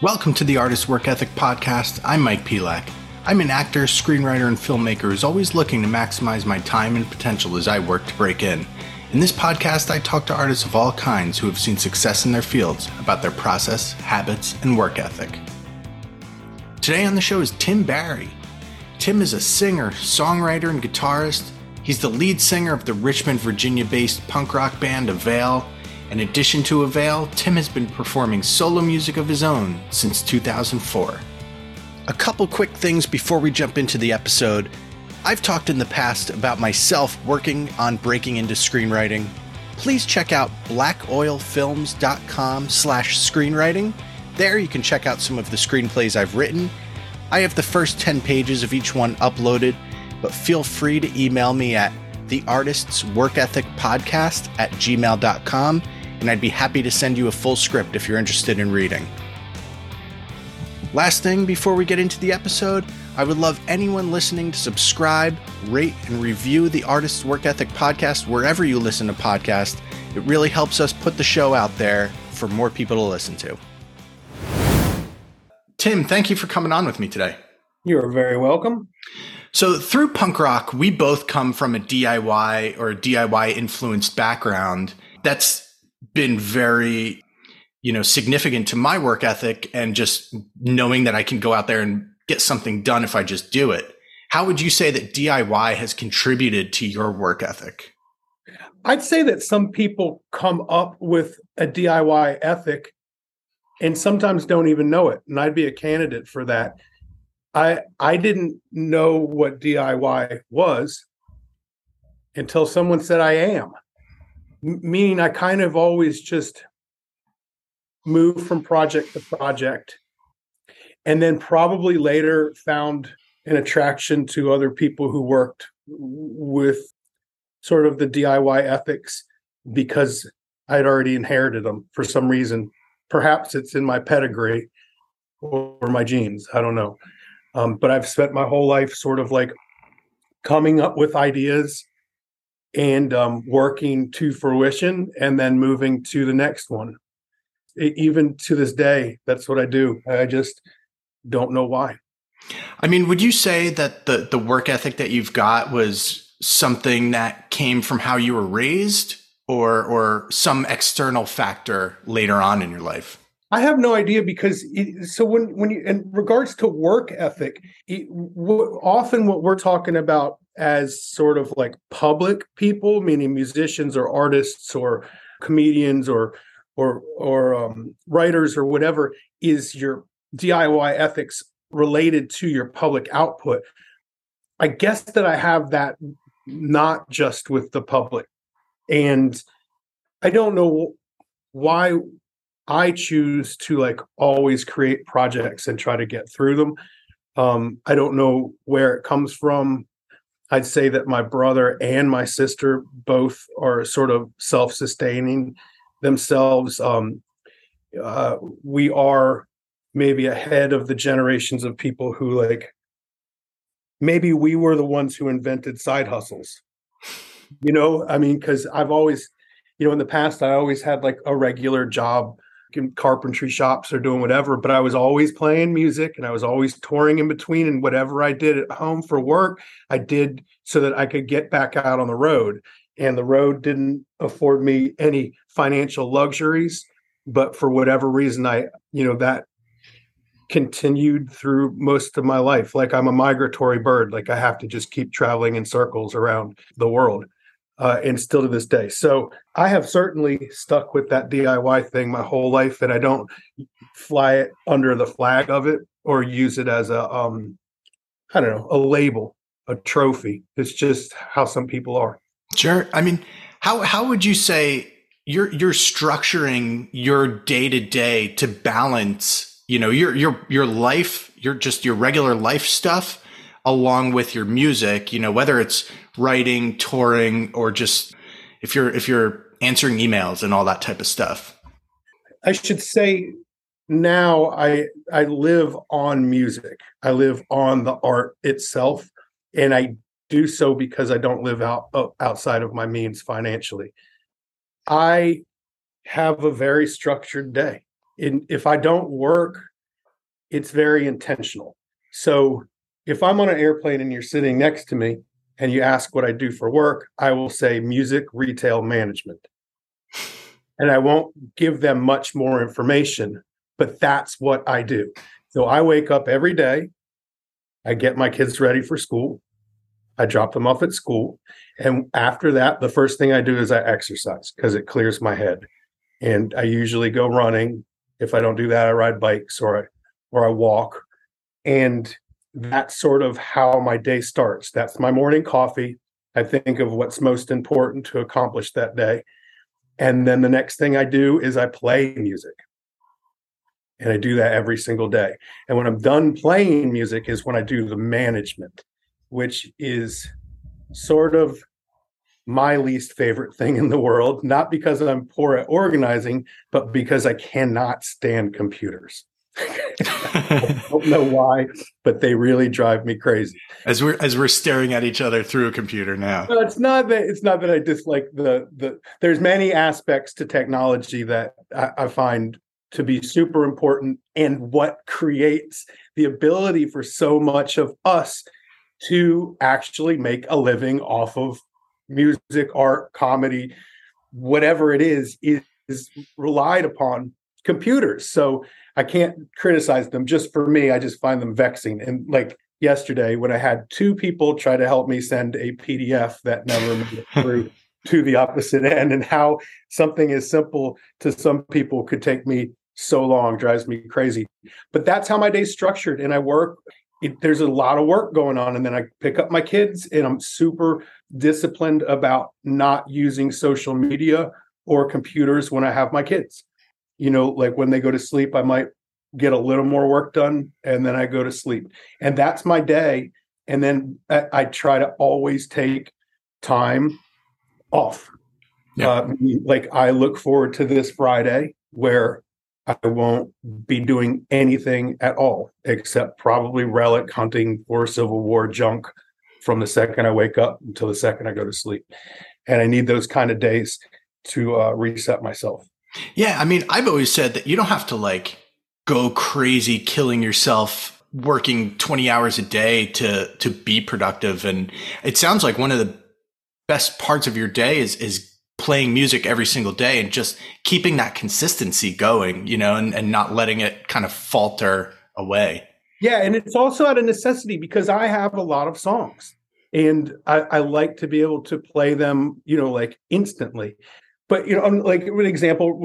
Welcome to the Artist Work Ethic Podcast. I'm Mike Pelak. I'm an actor, screenwriter, and filmmaker who's always looking to maximize my time and potential as I work to break in. In this podcast, I talk to artists of all kinds who have seen success in their fields about their process, habits, and work ethic. Today on the show is Tim Barry. Tim is a singer, songwriter, and guitarist. He's the lead singer of the Richmond, Virginia based punk rock band Avail. In addition to Avail, Tim has been performing solo music of his own since 2004. A couple quick things before we jump into the episode. I've talked in the past about myself working on breaking into screenwriting. Please check out blackoilfilms.com slash screenwriting. There you can check out some of the screenplays I've written. I have the first 10 pages of each one uploaded, but feel free to email me at the artist's work ethic podcast at gmail.com and I'd be happy to send you a full script if you're interested in reading. Last thing before we get into the episode, I would love anyone listening to subscribe, rate, and review the Artist's Work Ethic podcast wherever you listen to podcasts. It really helps us put the show out there for more people to listen to. Tim, thank you for coming on with me today. You're very welcome. So, through punk rock, we both come from a DIY or a DIY influenced background. That's been very you know, significant to my work ethic and just knowing that I can go out there and get something done if I just do it. How would you say that DIY has contributed to your work ethic? I'd say that some people come up with a DIY ethic and sometimes don't even know it. And I'd be a candidate for that. I I didn't know what DIY was until someone said I am. Meaning I kind of always just moved from project to project, and then probably later found an attraction to other people who worked with sort of the DIY ethics because I'd already inherited them for some reason. Perhaps it's in my pedigree or my genes. I don't know. Um, but I've spent my whole life sort of like coming up with ideas and um, working to fruition and then moving to the next one even to this day, that's what I do. I just don't know why. I mean, would you say that the the work ethic that you've got was something that came from how you were raised or or some external factor later on in your life? I have no idea because it, so when when you in regards to work ethic, it, w- often what we're talking about as sort of like public people, meaning musicians or artists or comedians or or or um, writers or whatever is your DIY ethics related to your public output. I guess that I have that not just with the public, and I don't know why I choose to like always create projects and try to get through them. Um, I don't know where it comes from. I'd say that my brother and my sister both are sort of self-sustaining themselves. Um, uh, we are maybe ahead of the generations of people who like maybe we were the ones who invented side hustles you know i mean because i've always you know in the past i always had like a regular job. In carpentry shops or doing whatever but i was always playing music and i was always touring in between and whatever i did at home for work i did so that i could get back out on the road. And the road didn't afford me any financial luxuries but for whatever reason i you know that continued through most of my life. Like i'm a migratory bird. Like i have to just keep traveling in circles around the world uh, and still to this day so i have certainly stuck with that diy thing my whole life and i don't fly it under the flag of it or use it as a um i don't know a label a trophy it's just how some people are Sure. I mean, how how would you say you're you're structuring your day to day to balance, you know, your your your life, your just your regular life stuff along with your music, you know, whether it's writing, touring, or just if you're if you're answering emails and all that type of stuff? I should say now I I live on music. I live on the art itself, and I do so because I don't live out outside of my means financially. I have a very structured day. And if I don't work, it's very intentional. So if I'm on an airplane and you're sitting next to me and you ask what I do for work, I will say music retail management. And I won't give them much more information, but that's what I do. So I wake up every day, I get my kids ready for school, I drop them off at school. And after that, the first thing I do is I exercise because it clears my head. And I usually go running. If I don't do that, I ride bikes or I or I walk. And that's sort of how my day starts. That's my morning coffee. I think of what's most important to accomplish that day. And then the next thing I do is I play music. And I do that every single day. And when I'm done playing music is when I do the management which is sort of my least favorite thing in the world, not because I'm poor at organizing, but because I cannot stand computers. I don't know why, but they really drive me crazy. As we're as we're staring at each other through a computer now. No, it's not that it's not that I dislike the the. There's many aspects to technology that I, I find to be super important, and what creates the ability for so much of us to actually make a living off of music, art, comedy, whatever it is, is, is relied upon computers. So I can't criticize them just for me. I just find them vexing. And like yesterday, when I had two people try to help me send a PDF that never made it through to the opposite end, and how something as simple to some people could take me so long drives me crazy. But that's how my day's structured. And I work it, there's a lot of work going on and then i pick up my kids and i'm super disciplined about not using social media or computers when i have my kids you know like when they go to sleep i might get a little more work done and then i go to sleep and that's my day and then i, I try to always take time off yeah. uh, like i look forward to this friday where I won't be doing anything at all except probably relic hunting for Civil War junk from the second I wake up until the second I go to sleep. And I need those kind of days to uh, reset myself. Yeah. I mean, I've always said that you don't have to like go crazy killing yourself working 20 hours a day to to be productive and it sounds like one of the best parts of your day is is playing music every single day and just keeping that consistency going, you know, and, and not letting it kind of falter away. Yeah. And it's also out of necessity because I have a lot of songs and I, I like to be able to play them, you know, like instantly. But you know, I'm like an example,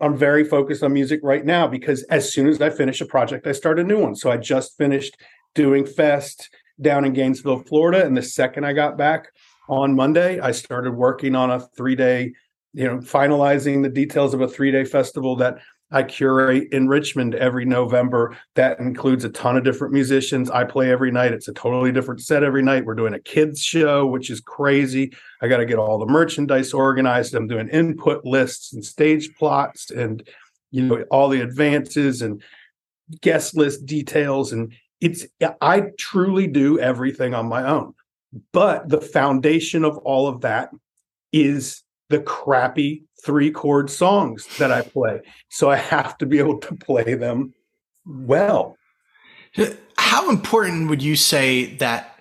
I'm very focused on music right now because as soon as I finish a project, I start a new one. So I just finished doing Fest down in Gainesville, Florida, and the second I got back, on Monday. I started working on a three day, you know, finalizing the details of a three day festival that I curate in Richmond every November. That includes a ton of different musicians. I play every night. It's a totally different set every night. We're doing a kids show, which is crazy. I got to get all the merchandise organized. I'm doing input lists and stage plots and you know all the advances and guest list details and it's I truly do everything on my own. But the foundation of all of that is the crappy three chord songs that I play. So I have to be able to play them well. How important would you say that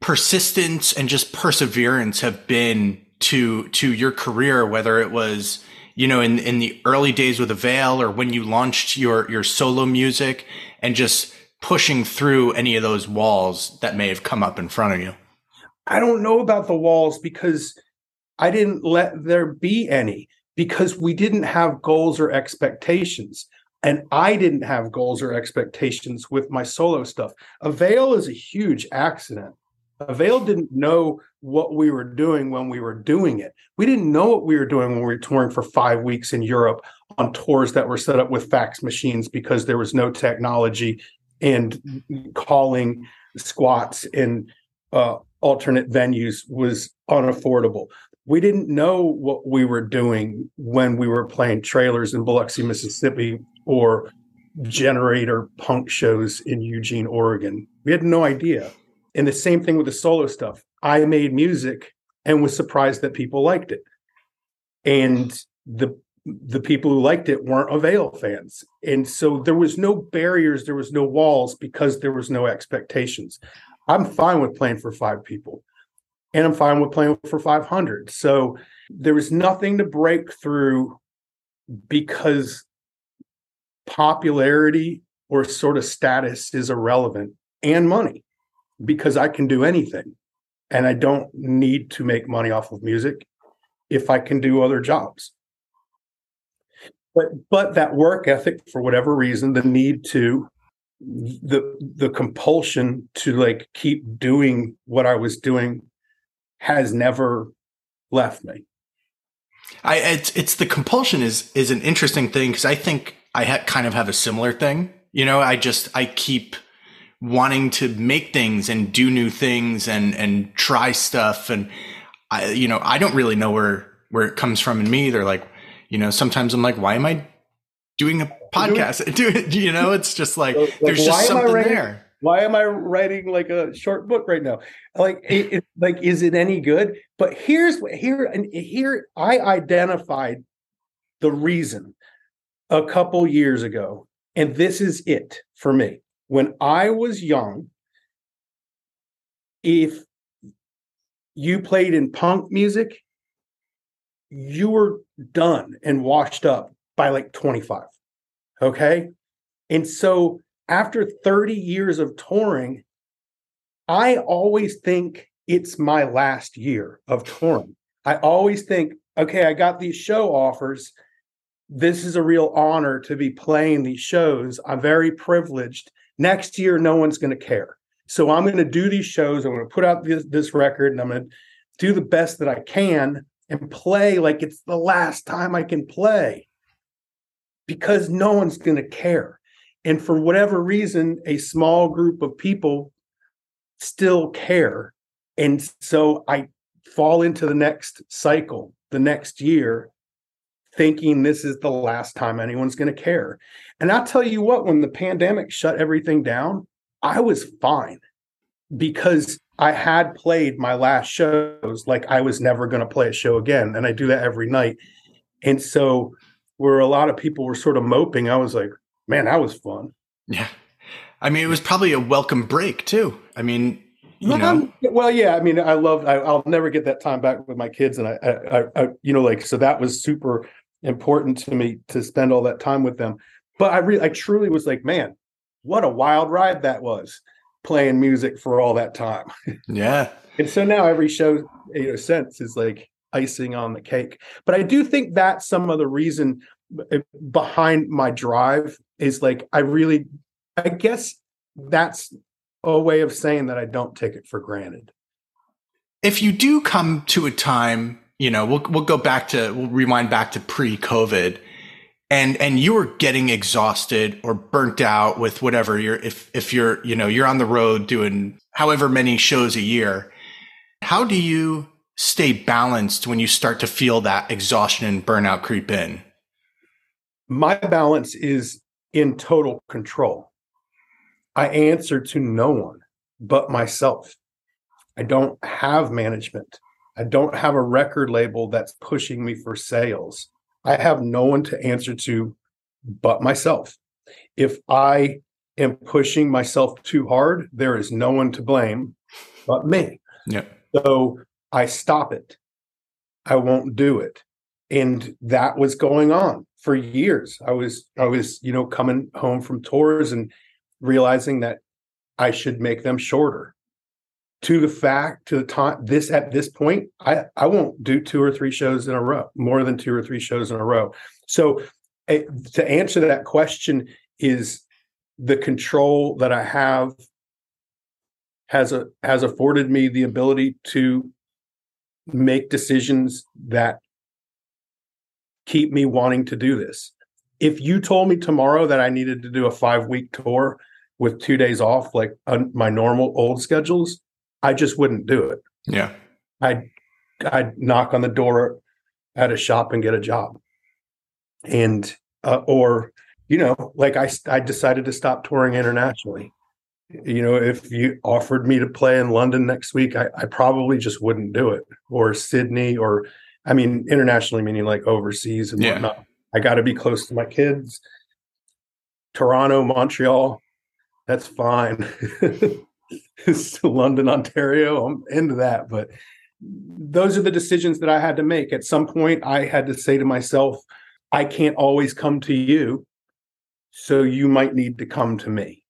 persistence and just perseverance have been to to your career whether it was you know in in the early days with Avail or when you launched your your solo music and just pushing through any of those walls that may have come up in front of you I don't know about the walls because I didn't let there be any because we didn't have goals or expectations. And I didn't have goals or expectations with my solo stuff. Avail is a huge accident. Avail didn't know what we were doing when we were doing it. We didn't know what we were doing when we were touring for five weeks in Europe on tours that were set up with fax machines because there was no technology and calling squats and uh, alternate venues was unaffordable. We didn't know what we were doing when we were playing trailers in Biloxi, Mississippi, or generator punk shows in Eugene, Oregon. We had no idea. And the same thing with the solo stuff. I made music and was surprised that people liked it. And the the people who liked it weren't Avail fans. And so there was no barriers, there was no walls because there was no expectations. I'm fine with playing for five people and I'm fine with playing for 500. So there was nothing to break through because popularity or sort of status is irrelevant and money because I can do anything and I don't need to make money off of music if I can do other jobs. But but that work ethic for whatever reason the need to the the compulsion to like keep doing what I was doing has never left me. I it's it's the compulsion is is an interesting thing because I think I ha- kind of have a similar thing. You know, I just I keep wanting to make things and do new things and and try stuff and I you know I don't really know where where it comes from in me. They're like you know sometimes I'm like why am I doing a podcast? Do. You know, it's just like, like there's just something there why am I writing like a short book right now? Like, it, it, like, is it any good? But here's what here and here I identified the reason a couple years ago, and this is it for me. When I was young, if you played in punk music, you were done and washed up by like 25. Okay. And so after 30 years of touring, I always think it's my last year of touring. I always think, okay, I got these show offers. This is a real honor to be playing these shows. I'm very privileged. Next year, no one's going to care. So I'm going to do these shows. I'm going to put out this, this record and I'm going to do the best that I can and play like it's the last time I can play because no one's going to care. And for whatever reason, a small group of people still care. And so I fall into the next cycle, the next year, thinking this is the last time anyone's going to care. And I'll tell you what, when the pandemic shut everything down, I was fine because I had played my last shows like I was never going to play a show again. And I do that every night. And so, where a lot of people were sort of moping, I was like, man, that was fun. Yeah. I mean, it was probably a welcome break too. I mean, you well, know. well, yeah. I mean, I love. I, will never get that time back with my kids, and I, I, I, you know, like so that was super important to me to spend all that time with them. But I really, I truly was like, man, what a wild ride that was, playing music for all that time. Yeah. and so now every show, you know, sense is like icing on the cake. But I do think that's some of the reason behind my drive is like I really I guess that's a way of saying that I don't take it for granted. If you do come to a time, you know, we'll we'll go back to we'll rewind back to pre-COVID and and you were getting exhausted or burnt out with whatever you're if if you're, you know, you're on the road doing however many shows a year, how do you stay balanced when you start to feel that exhaustion and burnout creep in? My balance is in total control. I answer to no one but myself. I don't have management. I don't have a record label that's pushing me for sales. I have no one to answer to but myself. If I am pushing myself too hard, there is no one to blame but me. Yeah. So I stop it. I won't do it. And that was going on for years. I was I was, you know, coming home from tours and realizing that I should make them shorter. To the fact, to the time this at this point, I I won't do two or three shows in a row, more than two or three shows in a row. So uh, to answer that question is the control that I have has a has afforded me the ability to make decisions that keep me wanting to do this. If you told me tomorrow that I needed to do a five week tour with two days off, like on my normal old schedules, I just wouldn't do it. Yeah. I'd, I'd knock on the door at a shop and get a job. And, uh, or you know, like I, I decided to stop touring internationally. You know, if you offered me to play in London next week, I, I probably just wouldn't do it, or Sydney, or I mean, internationally, meaning like overseas and yeah. whatnot. I got to be close to my kids. Toronto, Montreal, that's fine. London, Ontario, I'm into that. But those are the decisions that I had to make. At some point, I had to say to myself, I can't always come to you. So you might need to come to me.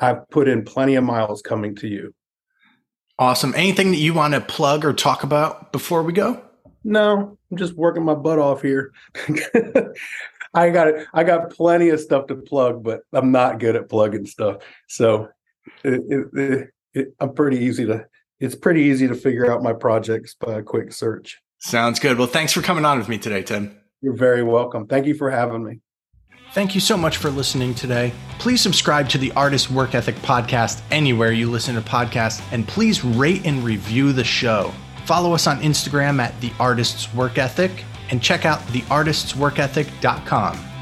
I've put in plenty of miles coming to you. Awesome. Anything that you want to plug or talk about before we go? No, I'm just working my butt off here. I got it. I got plenty of stuff to plug, but I'm not good at plugging stuff. So it, it, it, I'm pretty easy to. It's pretty easy to figure out my projects by a quick search. Sounds good. Well, thanks for coming on with me today, Tim. You're very welcome. Thank you for having me. Thank you so much for listening today. Please subscribe to the Artist Work Ethic podcast anywhere you listen to podcasts, and please rate and review the show. Follow us on Instagram at The Artist's Work Ethic and check out theartistsworkethic.com.